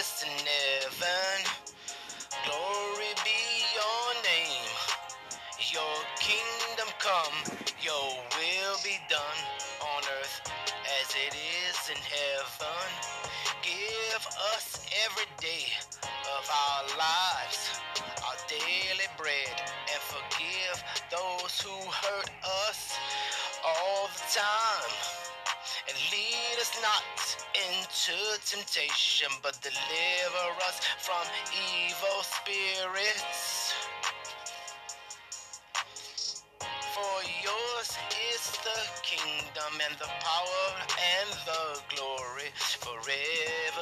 Is in heaven, glory be your name. Your kingdom come, your will be done on earth as it is in heaven. Give us every day of our lives our daily bread and forgive those who hurt us all the time. Not into temptation, but deliver us from evil spirits. For yours is the kingdom and the power and the glory forever